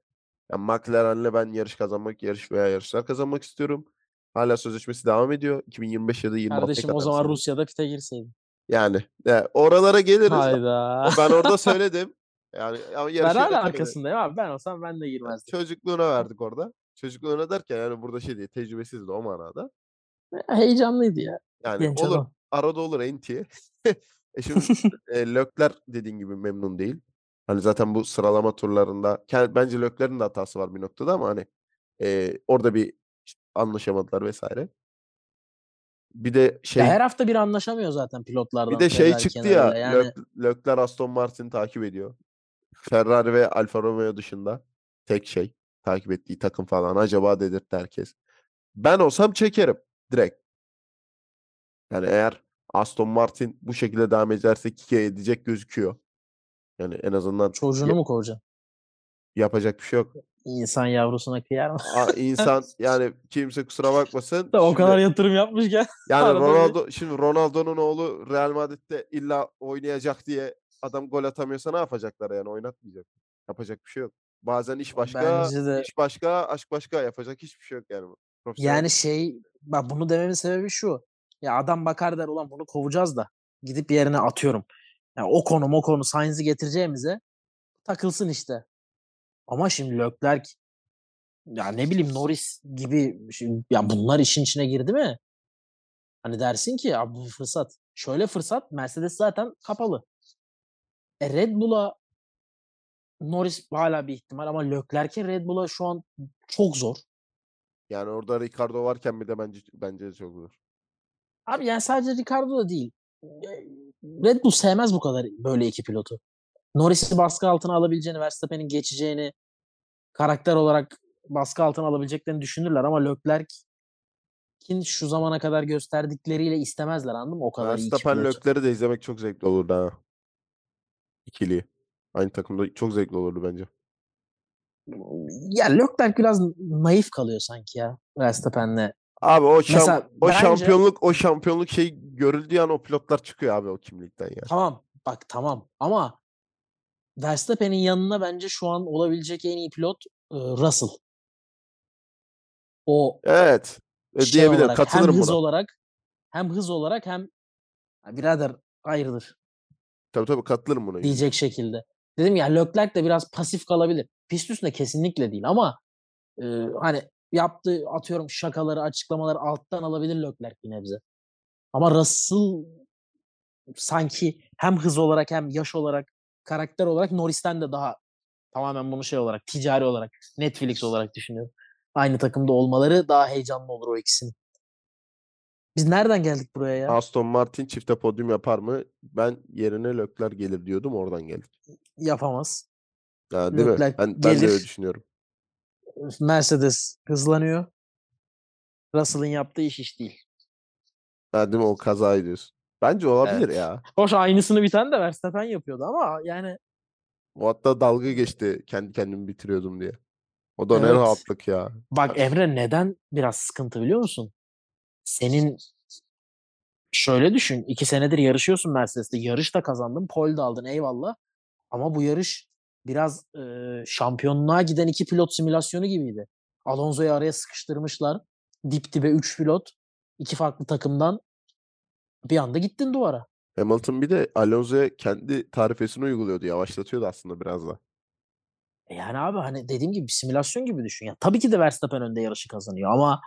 Yani McLaren'le ben yarış kazanmak, yarış veya yarışlar kazanmak istiyorum. Hala sözleşmesi devam ediyor. 2025 ya da 26'ya Kardeşim o zaman sanırım. Rusya'da pite girseydin. Yani e, oralara geliriz. Hayda. Ben orada söyledim. Yani ama Ben hala arkasındayım abi. Ben olsam ben de girmezdim. çocukluğuna verdik orada. Çocukluğuna derken yani burada şey değil, tecrübesizdi o manada. Heyecanlıydı ya. Yani Genç olur. adam. Arada olur enti. e şimdi e, Leclerc dediğin gibi memnun değil. Hani zaten bu sıralama turlarında bence Leclerc'in de hatası var bir noktada ama hani e, orada bir işte anlaşamadılar vesaire. Bir de Ya şey her hafta bir anlaşamıyor zaten bir pilotlardan de şey çıktı ya. Yani Lec- Leclerc Aston Martin'i takip ediyor. Ferrari ve Alfa Romeo dışında tek şey takip ettiği takım falan acaba dedirtti herkes. Ben olsam çekerim direkt. Yani eğer Aston Martin bu şekilde devam ederse Kike edecek gözüküyor. Yani en azından çocuğunu ya- mu kovacaksın? yapacak bir şey yok. İnsan yavrusuna kıyar mı? A- insan yani kimse kusura bakmasın. o kadar yatırım yapmışken yani Ronaldo şimdi Ronaldo'nun oğlu Real Madrid'de illa oynayacak diye adam gol atamıyorsa ne yapacaklar yani oynatmayacak. Yapacak bir şey yok. Bazen iş başka, bence de iş başka, aşk başka yapacak hiçbir şey yok yani. Profesyonel yani şey bak bunu dememin sebebi şu. Ya adam bakar der ulan bunu kovacağız da gidip yerine atıyorum. Ya o konu o konu Sainz'i getireceğimize takılsın işte. Ama şimdi Leclerc ya ne bileyim Norris gibi şey- ya bunlar işin içine girdi mi? Hani dersin ki ya bu fırsat. Şöyle fırsat Mercedes zaten kapalı. E Red Bull'a Norris hala bir ihtimal ama Leclerc'e Red Bull'a şu an çok zor. Yani orada Ricardo varken bir de bence bence çok zor. Abi yani sadece Ricardo da değil. E, Red Bull sevmez bu kadar böyle iki pilotu. Norris'i baskı altına alabileceğini, Verstappen'in geçeceğini, karakter olarak baskı altına alabileceklerini düşünürler ama Leclerc'in şu zamana kadar gösterdikleriyle istemezler anladın mı? O kadar iyi Verstappen pilot. Leclerc'i de izlemek çok zevkli olurdu ha. İkili. Aynı takımda çok zevkli olurdu bence. Ya Leclerc biraz naif kalıyor sanki ya Verstappen'le. Abi o şam- Mesela o bence- şampiyonluk o şampiyonluk şey görüldüğü an o pilotlar çıkıyor abi o kimlikten ya. Tamam bak tamam ama Verstappen'in yanına bence şu an olabilecek en iyi pilot e, Russell. O Evet. Şey diyebilirim. olarak hem Katılırım hız buna. olarak hem hız olarak hem "Ya birader hayırdır Tabii tabii katılırım buna. diyecek şekilde. Dedim ya Leclerc de biraz pasif kalabilir. Pist üstünde kesinlikle değil ama e, hani yaptığı atıyorum şakaları, açıklamaları alttan alabilir Leclerc bir nebze. Ama Russell sanki hem hız olarak hem yaş olarak karakter olarak Norris'ten de daha tamamen bunu şey olarak ticari olarak Netflix olarak düşünüyorum. Aynı takımda olmaları daha heyecanlı olur o ikisinin. Biz nereden geldik buraya ya? Aston Martin çifte podyum yapar mı? Ben yerine Leclerc gelir diyordum oradan geldik. Yapamaz. Ha, değil mi? Leclerc Ben, ben de öyle düşünüyorum. Mercedes hızlanıyor. Russell'ın yaptığı iş iş değil. Ha, değil mi? O kaza diyorsun. Bence olabilir Evet. ya. Hoş aynısını bir tane de Verstappen yapıyordu ama yani O hatta dalga geçti kendi kendimi bitiriyordum diye. O da ne Evet. rahatlık ya. bak Emre neden biraz sıkıntı biliyor musun? Senin şöyle düşün. iki senedir yarışıyorsun Mercedes'te. Yarış da kazandın. Pole de aldın eyvallah. Ama bu yarış biraz e, şampiyonluğa giden iki pilot simülasyonu gibiydi. Alonso'yu araya sıkıştırmışlar. Dip dibe 3 pilot. iki farklı takımdan bir anda gittin duvara. Hamilton bir de Alonso'ya kendi tarifesini uyguluyordu. Yavaşlatıyordu aslında biraz da. E Yani abi hani dediğim gibi bir simülasyon gibi düşün. Ya tabii ki de Verstappen önde yarışı kazanıyor ama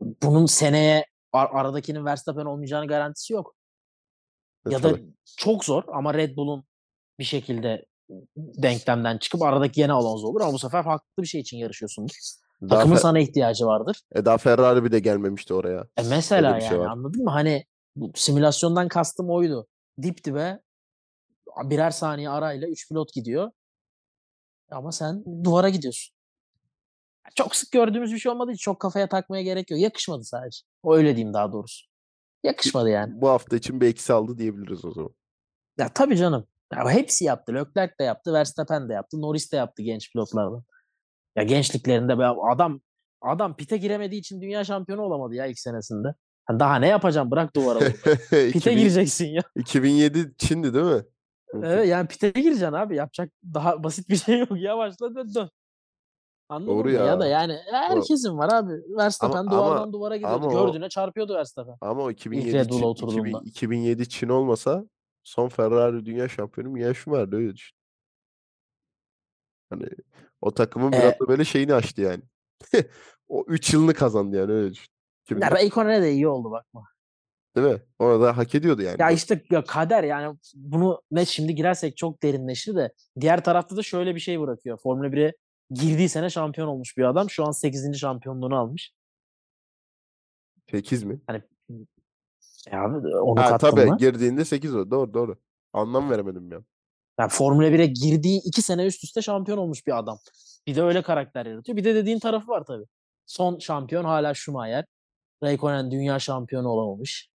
bunun seneye ar- aradakinin Verstappen olmayacağını garantisi yok. E, Ya da tabii. çok zor ama Red Bull'un bir şekilde denklemden çıkıp aradaki yeni Alonso olur ama bu sefer farklı bir şey için yarışıyorsundur. Daha, Takımın Fe- sana ihtiyacı vardır. e, daha Ferrari bir de gelmemişti oraya. E mesela şey yani var. anladın mı? Hani bu simülasyondan kastım oydu. Dip dibe birer saniye arayla 3 pilot gidiyor. Ama sen duvara gidiyorsun. Çok sık gördüğümüz bir şey olmadığı için çok kafaya takmaya gerek yok. Yakışmadı sadece. O öyle diyeyim daha doğrusu. Yakışmadı yani. Bu hafta için bir eksi aldı diyebiliriz o zaman. Ya tabii canım. Ya hepsi yaptı. Leclerc de yaptı, Verstappen de yaptı, Norris de yaptı genç pilotlardan. Ya gençliklerinde be adam adam pite giremediği için dünya şampiyonu olamadı ya ilk senesinde. Hani daha ne yapacağım? Bırak duvara. Pite 2000 gireceksin ya. 2007 Çin'di değil mi? Evet, yani pite gireceksin abi. Yapacak daha basit bir şey yok. Yavaşla dön dön. Anladın Doğru mı? Ya. ya. da yani herkesin var abi. Verstappen ama- duvardan duvara gidiyordu. ama o- Gördüğüne çarpıyordu Verstappen. Ama o 2007 Red Bull'a Çin, oturduğunda. 2000 2007 Çin olmasa son Ferrari dünya şampiyonu Michael Schumacher'di öyle düşün. Hani o takımın biraz Ee, da böyle şeyini açtı yani. O 3 yılını kazandı yani öyle düşün. Ya 2004, Raikkonen de iyi oldu bakma. değil mi? Ona da hak ediyordu yani. Ya işte ya kader yani bunu ne şimdi girersek çok derinleşir de diğer tarafta da şöyle bir şey bırakıyor. Formula 1'e girdiği sene şampiyon olmuş bir adam. Şu an 8. şampiyonluğunu almış. 8 mi? E abi onu Ha tabii mı? girdiğinde 8 o. Doğru doğru. Anlam veremedim ya. Yani Formula 1'e girdiği 2 sene üst üste şampiyon olmuş bir adam. Bir de öyle karakter yaratıyor. Bir de dediğin tarafı var tabii. Son şampiyon hala Schumacher. Raikkonen dünya şampiyonu olamamış.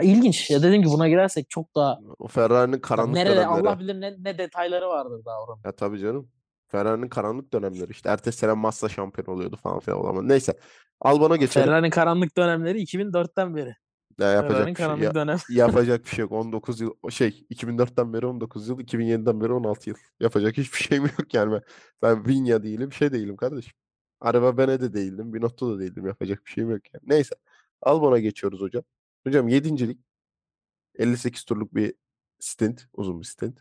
İlginç. Ya dediğim gibi buna girersek çok daha O Ferrari'nin karanlık nerede dönemleri. Allah bilir ne, ne detayları vardır daha oranın. Ya tabii canım. Ferrari'nin karanlık dönemleri işte. Ertesi sene Massa şampiyon oluyordu falan filan olamadı. Neyse. Albon'a geçelim. Ferrari'nin karanlık dönemleri 2004'ten beri. Ya yapacak Ferrari'nin bir şey, ya- dönem. yapacak bir şey yok. 19 yıl şey 2004'ten beri 19 yıl, 2007'den beri 16 yıl. Yapacak hiçbir şeyim yok yani ben. Ben Vinya değilim, şey değilim kardeşim. Araba bene de değildim. Binotto da değildim. Yapacak bir şeyim yok yani. Neyse. Albon'a geçiyoruz hocam. Hocam yedincilik. 58 turluk bir stint. Uzun bir stint.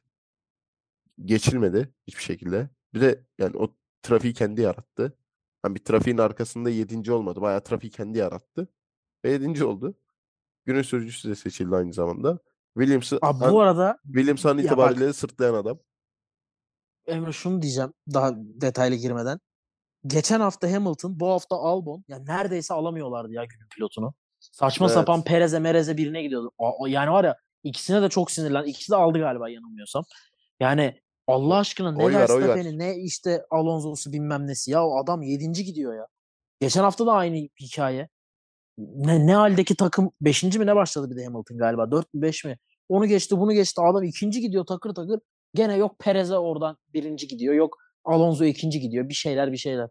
Geçilmedi hiçbir şekilde. Bir de yani o trafiği kendi yarattı. Yani bir trafiğin arkasında yedinci olmadı. Bayağı trafiği kendi yarattı. Ve yedinci oldu. Günün sürücüsü de seçildi aynı zamanda. Williams'ı Abi bu arada Williams an Ya bak- itibariyle sırtlayan adam. Emre şunu diyeceğim daha detaylı girmeden. Geçen hafta Hamilton, bu hafta Albon. Ya neredeyse alamıyorlardı ya günün pilotunu. Saçma Evet. sapan Perez'e Merez'e birine gidiyordu. A- a- Yani var ya ikisine de çok sinirlen. İkisi de aldı galiba yanılmıyorsam. Yani Allah aşkına ne Oy ver, oy ver. Verstappen'i ne işte Alonso'su bilmem nesi. Ya o adam yedinci gidiyor ya. Geçen hafta da aynı hikaye. Ne, ne haldeki takım beşinci mi ne başladı bir de Hamilton galiba. Dört mü beş mi? Onu geçti bunu geçti. Adam ikinci gidiyor takır takır. Gene yok Perez'e oradan birinci gidiyor. Yok Alonso ikinci gidiyor. Bir şeyler bir şeyler.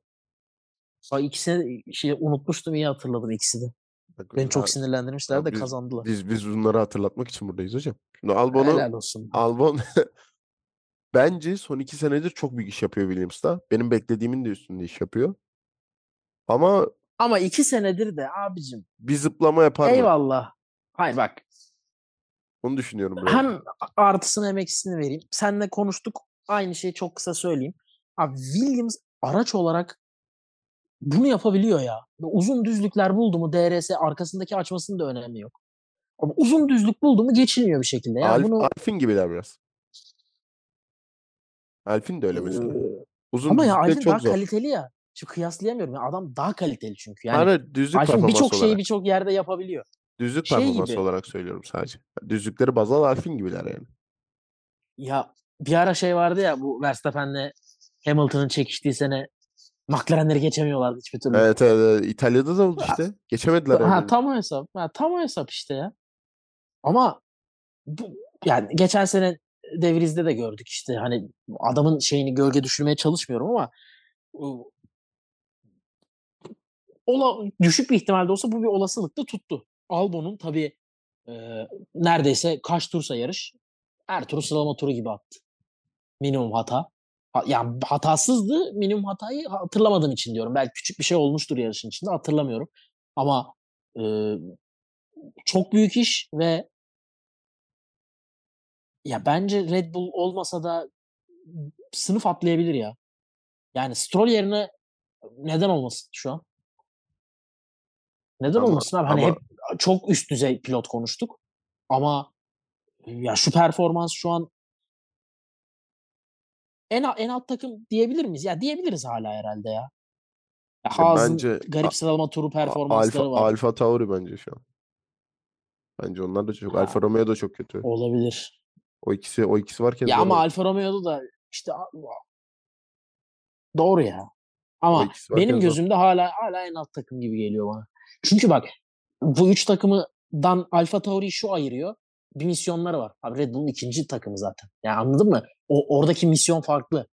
Sonra ikisini şey, unutmuştum iyi hatırladım ikisi de. Bak, Beni çok sinirlendirmişler de biz- kazandılar. Biz biz bunları hatırlatmak için buradayız hocam. Şimdi Albon'u Helal olsun. Albon bence son iki senedir çok büyük iş yapıyor Williams'ta. Benim beklediğimin de üstünde iş yapıyor. Ama Ama iki senedir de abicim bir zıplama yapar mı? eyvallah. Hayır bak Onu düşünüyorum biraz. hem artısını hem eksisini vereyim. Seninle konuştuk. Aynı şeyi çok kısa söyleyeyim. Abi Williams araç olarak bunu yapabiliyor ya. Uzun düzlükler buldu mu DRS arkasındaki açmasının da önemi yok. Ama uzun düzlük buldu mu geçilmiyor bir şekilde. Ya Alf, bunu Alfin gibiler biraz. Alfin de öyle mesela. Uzun ama ya Alfin çok daha zor. kaliteli ya. Şimdi kıyaslayamıyorum. Ya adam daha kaliteli çünkü. Yani Hani düzlük Alfin performansı birçok şeyi olarak. birçok yerde yapabiliyor. Düzlük şey performansı gibi. olarak söylüyorum sadece. Düzlükleri baz al Alfin gibiler yani. Ya bir ara şey vardı ya bu Verstappen'le Hamilton'ın çekiştiği sene McLaren'leri geçemiyorlardı hiçbir türlü. Evet, evet, evet. İtalya'da da oldu işte. Geçemediler Ha, yani. tam o hesap. Ha, tam o hesap işte ya. Ama bu, yani geçen sene Devriz'de de gördük işte hani adamın şeyini gölge düşürmeye çalışmıyorum ama ola, düşük bir ihtimalde olsa bu bir olasılıkta tuttu. Albon'un tabii e, neredeyse kaç tursa yarış her turu sıralama turu gibi attı. Minimum hata. Ha, yani hatasızdı. Minimum hatayı hatırlamadığım için diyorum. Belki küçük bir şey olmuştur yarışın içinde hatırlamıyorum. Ama e, çok büyük iş ve ya bence Red Bull olmasa da sınıf atlayabilir ya. Yani Stroll yerine neden olmasın şu an? Neden Ama- olmasın abi? Hani ama- hep çok üst düzey pilot konuştuk. Ama ya şu performans şu an en, en alt takım diyebilir miyiz? Ya diyebiliriz hala herhalde ya. ya Haas'ın bence garip sıralama turu performansları Alfa, var. Alfa Tauri bence şu an. Bence onlar da çok. Ha. Alfa Romeo da çok kötü. Olabilir. O ikisi o ikisi varken Ya ama. Alfa Romeo'da da işte doğru ya. Ama benim gözümde hala hala en alt takım gibi geliyor bana. Çünkü bak bu üç takımdan Alfa Tauri'yi şu ayırıyor. Bir misyonları var. Abi Red Bull'un ikinci takımı zaten. Yani anladın mı? O oradaki misyon farklı.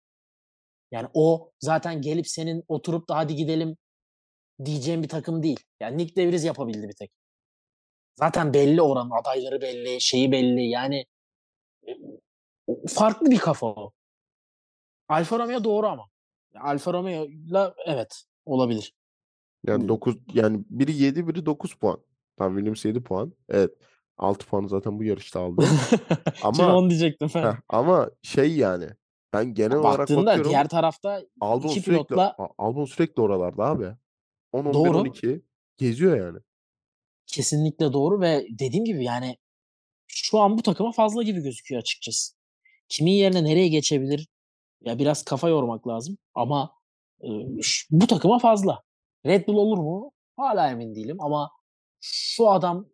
Yani o zaten gelip senin oturup da hadi gidelim diyeceğin bir takım değil. Yani Nick De Vries yapabildi bir tek. Zaten belli oranın adayları belli, şeyi belli. Yani farklı bir kafa o. Alfa Romeo doğru ama. Alfa Romeo'la evet olabilir. Yani Hı. 9 yani biri 7 biri 9 puan. Tam Williams 7 puan. Evet. 6 puanı zaten bu yarışta aldı. Ama onu diyecektim. ben. heh, ama şey yani ben genel olarak Baktığında bakıyorum. diğer tarafta Albon iki sürekli pilotla Albon sürekli oralarda abi. 10 11 Doğru. 12 geziyor yani. kesinlikle doğru ve dediğim gibi yani şu an bu takıma fazla gibi gözüküyor açıkçası. Kimin yerine nereye geçebilir? Ya biraz kafa yormak lazım ama e, bu takıma fazla. Red Bull olur mu? Hala emin değilim ama şu adam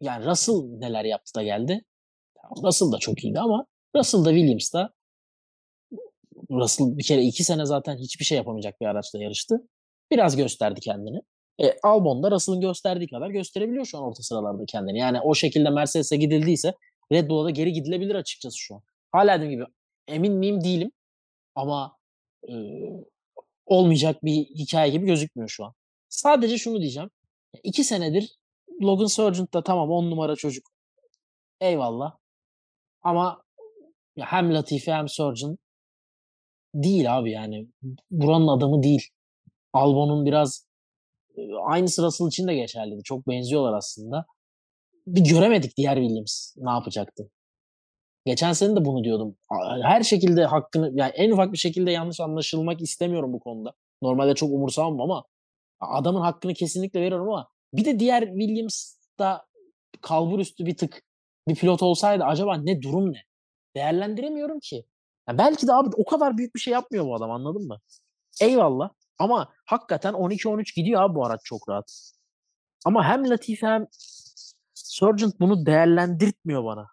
yani Russell neler yaptı da geldi. Russell da çok iyiydi ama Russell da Williams da Russell bir kere iki sene zaten hiçbir şey yapamayacak bir araçla yarıştı. Biraz gösterdi kendini. E, Albon da Russell'ın gösterdiği kadar gösterebiliyor şu an orta sıralarda kendini. Yani o şekilde Mercedes'e gidildiyse Red Bull'a da geri gidilebilir açıkçası şu an. Hala dediğim gibi emin miyim değilim ama e, olmayacak bir hikaye gibi gözükmüyor şu an. Sadece şunu diyeceğim. İki senedir Logan Sargent da tamam on numara çocuk. Eyvallah. Ama hem Latifi hem Sargent değil abi yani. Buranın adamı değil. Albon'un biraz aynısı Russell için de geçerliydi. Çok benziyorlar aslında. Bir göremedik diğer Williams ne yapacaktı. Geçen sene de bunu diyordum. Her şekilde hakkını yani en ufak bir şekilde yanlış anlaşılmak istemiyorum bu konuda. Normalde çok umursamam ama adamın hakkını kesinlikle veriyorum ama bir de diğer Williams'da kalbur üstü bir tık bir pilot olsaydı acaba ne durum ne? Değerlendiremiyorum ki. Ya belki de abi o kadar büyük bir şey yapmıyor bu adam anladın mı? Eyvallah. Ama hakikaten 12-13 gidiyor abi bu araç çok rahat. Ama hem Latifi hem Sargent bunu değerlendirtmiyor bana.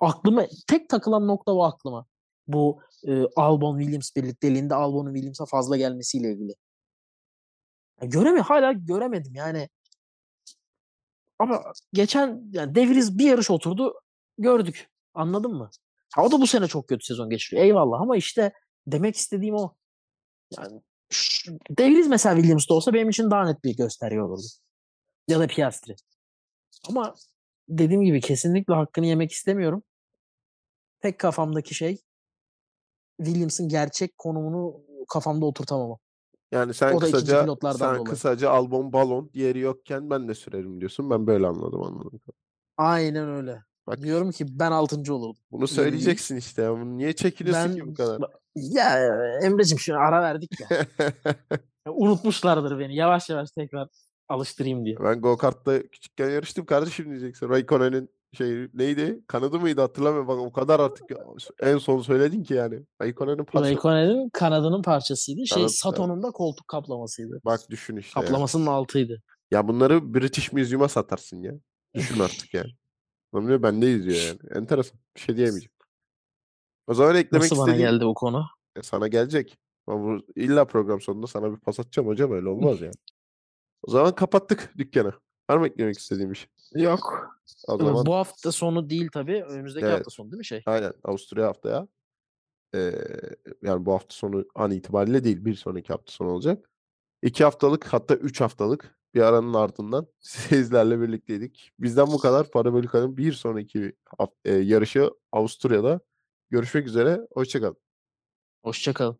Aklıma tek takılan nokta bu aklıma. Bu e, Albon Williams birlikteliğinde Albon'un Williams'a fazla gelmesiyle ilgili. Ya göremi hala göremedim yani. Ama geçen yani Devriz bir yarış oturdu gördük. Anladın mı? Ha, o da bu sene çok kötü sezon geçiriyor. Eyvallah ama işte demek istediğim o. Yani şu- mesela Williams'da olsa benim için daha net bir gösterge olurdu. Ya da Piastri. Ama dediğim gibi kesinlikle hakkını yemek istemiyorum. Tek kafamdaki şey Williams'ın gerçek konumunu kafamda oturtamamam. Yani sen O kısaca sen dolayı. kısaca Albon balon diğeri yokken ben de sürerim diyorsun. Ben böyle anladım anladım. Aynen öyle. Bak Diyorum ki ben altıncı olurdum. bunu söyleyeceksin işte. Bunu Niye çekiniyorsun ki bu kadar? Ya Emre'cim şu ara verdik ya. Ya Unutmuşlardır beni. Yavaş yavaş tekrar alıştırayım diye. ben go kart'ta küçükken yarıştım kardeşim diyeceksin. Raikkonen'in şey neydi? Kanadı mıydı hatırlamıyorum. Bak o kadar artık en son söyledin ki yani. Raikkonen'in parça. Raikkonen'in kanadının parçasıydı. Şey Kanat- Sato'nun da koltuk kaplamasıydı. Bak düşün işte. Kaplamasının altıydı. Ya bunları British Museum'a satarsın ya. Düşün artık yani. Diyor bende izliyor yani. Enteresan. Bir şey diyemeyeceğim. O zaman eklemek Nasıl bana istediğin geldi bu konu? E, sana gelecek. Ama bu illa program sonunda sana bir pas atacağım hocam öyle olmaz yani. O zaman kapattık dükkanı. Var mı eklemek istediğim bir şey? Yok. O zaman Bu hafta sonu değil tabii. Önümüzdeki Evet. hafta sonu değil mi şey? aynen Avusturya haftaya. Ee, yani bu hafta sonu an itibariyle değil bir sonraki hafta sonu olacak. İki haftalık hatta üç haftalık bir aranın ardından sizlerle birlikteydik. Bizden bu kadar. Parabolika'nın bir sonraki e, yarışı Avusturya'da. Görüşmek üzere. Hoşçakalın. Hoşçakalın.